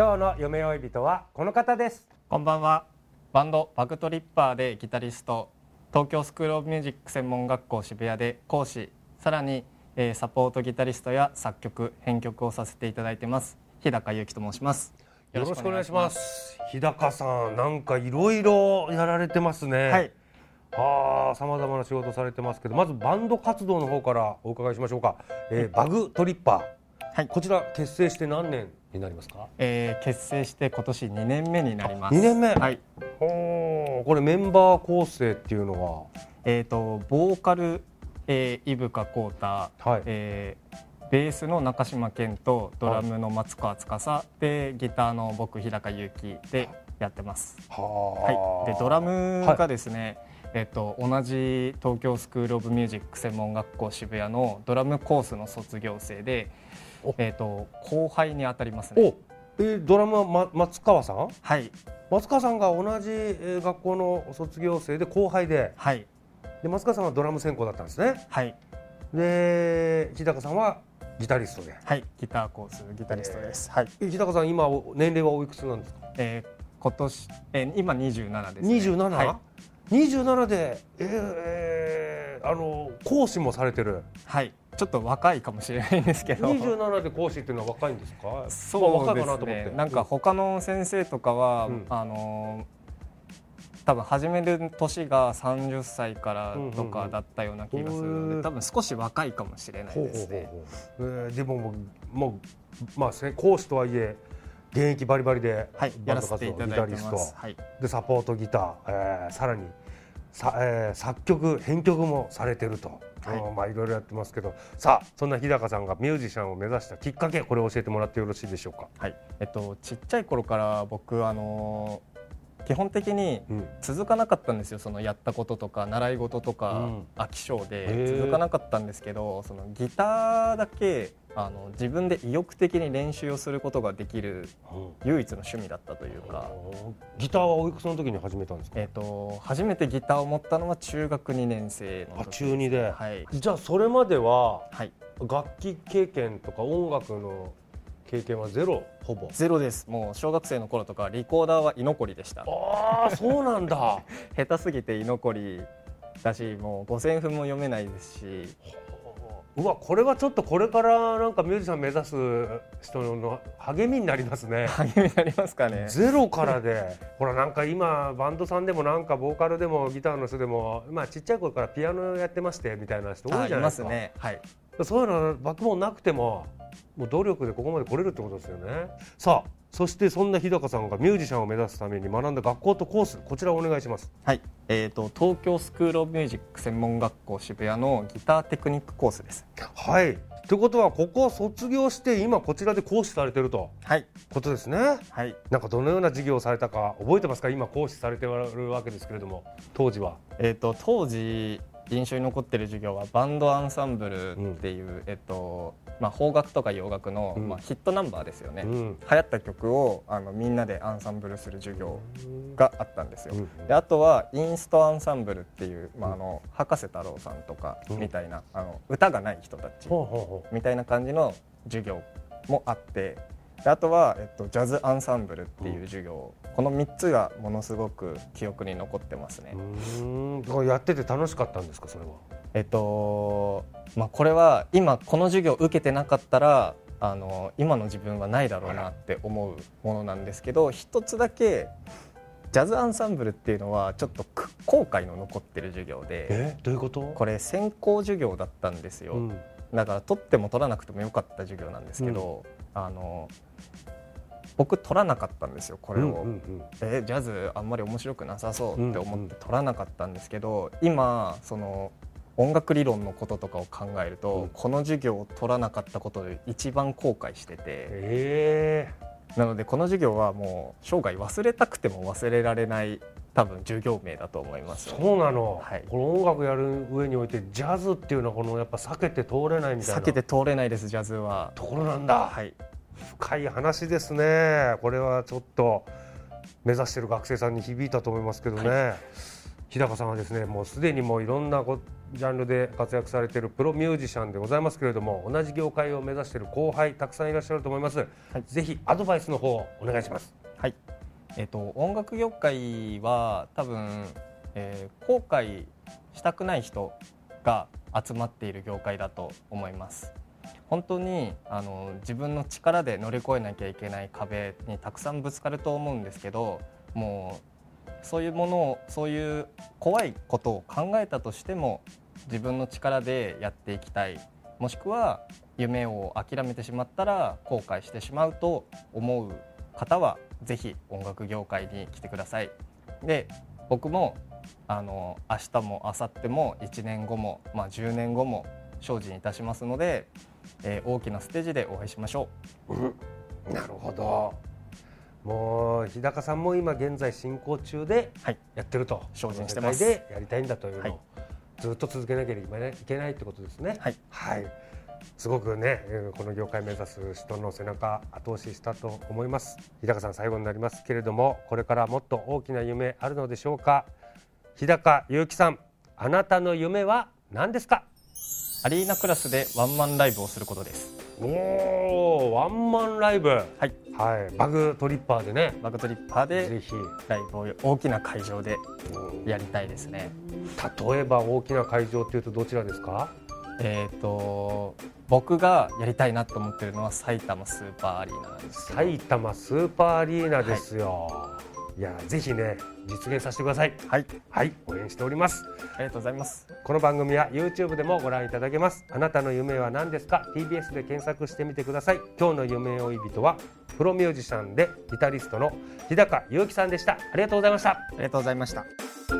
今日の夢追い人はこの方ですこんばんは。バンドバグトリッパーでギタリスト、東京スクールオブミュージック専門学校渋谷で講師、さらに、えーサポートギタリストや作曲、編曲をさせていただいてます。日高祐希と申します。よろしくお願いします日高さんなんかいろいろやられてますねはい。ああ、さまざまな仕事されてますけど、まずバンド活動の方からお伺いしましょうか。えーバグトリッパー。はいこちら結成して何年になりますか？えー結成して今年2年目になります。二年目？はい。ほーこれメンバー構成っていうのえっ、とボーカル、えー、伊深浩太、はいえーベースの中島健とドラムの松川司でギターの僕日高祐希でやってます。は。はい、でドラムがですね、えっと、同じ東京スクール・オブ・ミュージック専門学校渋谷のドラムコースの卒業生でお、えっと、後輩に当たりますね。お、えードラムは、ま、松川さん？はい、松川さんが同じ、えー学校の卒業生で後輩で、はい、で松川さんはドラム専攻だったんですね。はい、で、日高さんはギタリストで。はい、ギターコースギタリストです。はい、え日高さん今お年齢はおいくつなんですか？えー今年、えー今27です、ね。二十七？はい、。二十七で、えー、あの講師もされてる。はい、ちょっと若いかもしれないんですけど。二十七で講師っていうのは若いんですか？そうです。ね。なんか他の先生とかは、うんあのー多分始める年が30歳からとかだったような気がするので、うん多分少し若いかもしれないほうほうですね。ほうほうえーでももうまあせ講師とはいえ現役バリバリでバンド活動。はい、ギタリストでサポートギター、えーさらにさ、えー作曲編曲もされてると、はい。うんまあいろいろやってますけど。さあそんな日高さんがミュージシャンを目指したきっかけこれを教えてもらってよろしいでしょうか？はい、えっとちっちゃい頃から僕あのー基本的にうん。続かなかったんですよ。そのやったこととか習い事とか、うん。飽き性へでー。続かなかったんですけど、そのギターだけあの自分で意欲的に練習をすることができる唯一の趣味だったというか。ギターはおいくつの時に始めたんですか？えっと初めてギターを持ったのは中学2年生の時。あ中二で、はい、じゃあそれまでははい、楽器経験とか音楽の経験はゼロほぼ。ゼロですもう小学生の頃とかリコーダーは居残りでしたああそうなんだ。下手すぎて居残りだしもう五線譜も読めないですしうわこれはちょっとこれからなんかミュージシャン目指す人の励みになりますね。励みになりますかねゼロからでほらなんか今バンドさんでもなんかボーカルでもギターの人でもまあちっちゃい頃からピアノやってましてみたいな人多いじゃないですか。ねはいそういうのバックボーンなくてももう努力でここまで来れるってことですよね。さあそしてそんな日高さんがミュージシャンを目指すために学んだ学校とコースこちらお願いします。はいえー、と東京スクール・オブ・ミュージック専門学校渋谷のギターテクニックコースですはい。ということはここを卒業して今こちらで講師されてるとはいことですね。はいなんかどのような授業をされたか覚えてますか？今講師されてるわけですけれども当時は。えー、と当時印象に残ってる授業はバンドアンサンブルっていう、えっとまあ、邦楽とか洋楽の、うん。まあ、ヒットナンバーですよね、うん。流行った曲をあのみんなでアンサンブルする授業があったんですよ、うん。であとはインストアンサンブルっていう、まあ、あの博士太郎さんとかみたいな、あの歌がない人たちみたいな感じの授業もあってであとは、えっと、ジャズアンサンブルっていう授業、この3つがものすごく記憶に残ってますね。うーん。やってて楽しかったんですかそれは？えっとまあ、これは今この授業受けてなかったらあの今の自分はないだろうなって思うものなんですけど一つだけジャズアンサンブルっていうのはちょっとく後悔の残ってる授業でえどういうこと？これ専攻授業だったんですよ、うん。だから取っても取らなくてもよかった授業なんですけど、あの僕取らなかったんですよこれを、うんうんうん。えジャズあんまり面白くなさそうって思うんうん。って取らなかったんですけど、今その音楽理論のこととかを考えると、うん。この授業を取らなかったことで一番後悔してて。え。なのでこの授業はもう生涯忘れたくても忘れられない多分授業名だと思います。ー、そうなの、はい。この音楽やる上においてジャズっていうのはこのやっぱ避けて通れないみたいな。避けて通れないですジャズは。ところなんだ、はい。深い話ですね。これはちょっと目指してる学生さんに響いたと思いますけどね、日高さんはですねもうすでにもういろんなこジャンルで活躍されているプロミュージシャンでございますけれども同じ業界を目指している後輩たくさんいらっしゃると思います、はい。ぜひアドバイスの方お願いします。はい、えっ、と音楽業界は多分、えー後悔したくない人が集まっている業界だと思います。本当にあの自分の力で乗り越えなきゃいけない壁にたくさんぶつかると思うんですけどもうそういうものをそういう怖いことを考えたとしても自分の力でやっていきたい。もしくは夢を諦めてしまったら後悔してしまうと思う方はぜひ音楽業界に来てください。で僕もあの明日も明後日も1年後も、まあ、10年後も精進いたしますので、えー大きなステージでお会いしましょう。なるほど。もう日高さんも今現在進行中ではいやってると、精進してますでやりたいんだというのを、はいずっと続けなければいけないってことですね。はい、はい、すごくね、えーこの業界目指す人の背中後押ししたと思います。日高さん最後になりますけれども、これからもっと大きな夢あるのでしょうか。日高祐希さん、あなたの夢は何ですか？うアリーナクラスでワンマンライブをすることですおお、ワンマンライブ。はいはい、バグトリッパーでね。バグトリッパーでぜひ。ライブを大きな会場でやりたいですね例えば大きな会場っていうとどちらですか？えっ、と僕がやりたいなと思ってるのは埼玉スーパーアリーナです埼玉スーパーアリーナですよ。い、や、ぜひね、実現させてください。はい。はい、応援しております。ありがとうございます。この番組は YouTube でもご覧いただけます。あなたの夢は何ですか？TBS で検索してみてください。今日の夢追い人はプロミュージシャンでギタリストの日高祐希さんでした。ありがとうございました。ありがとうございました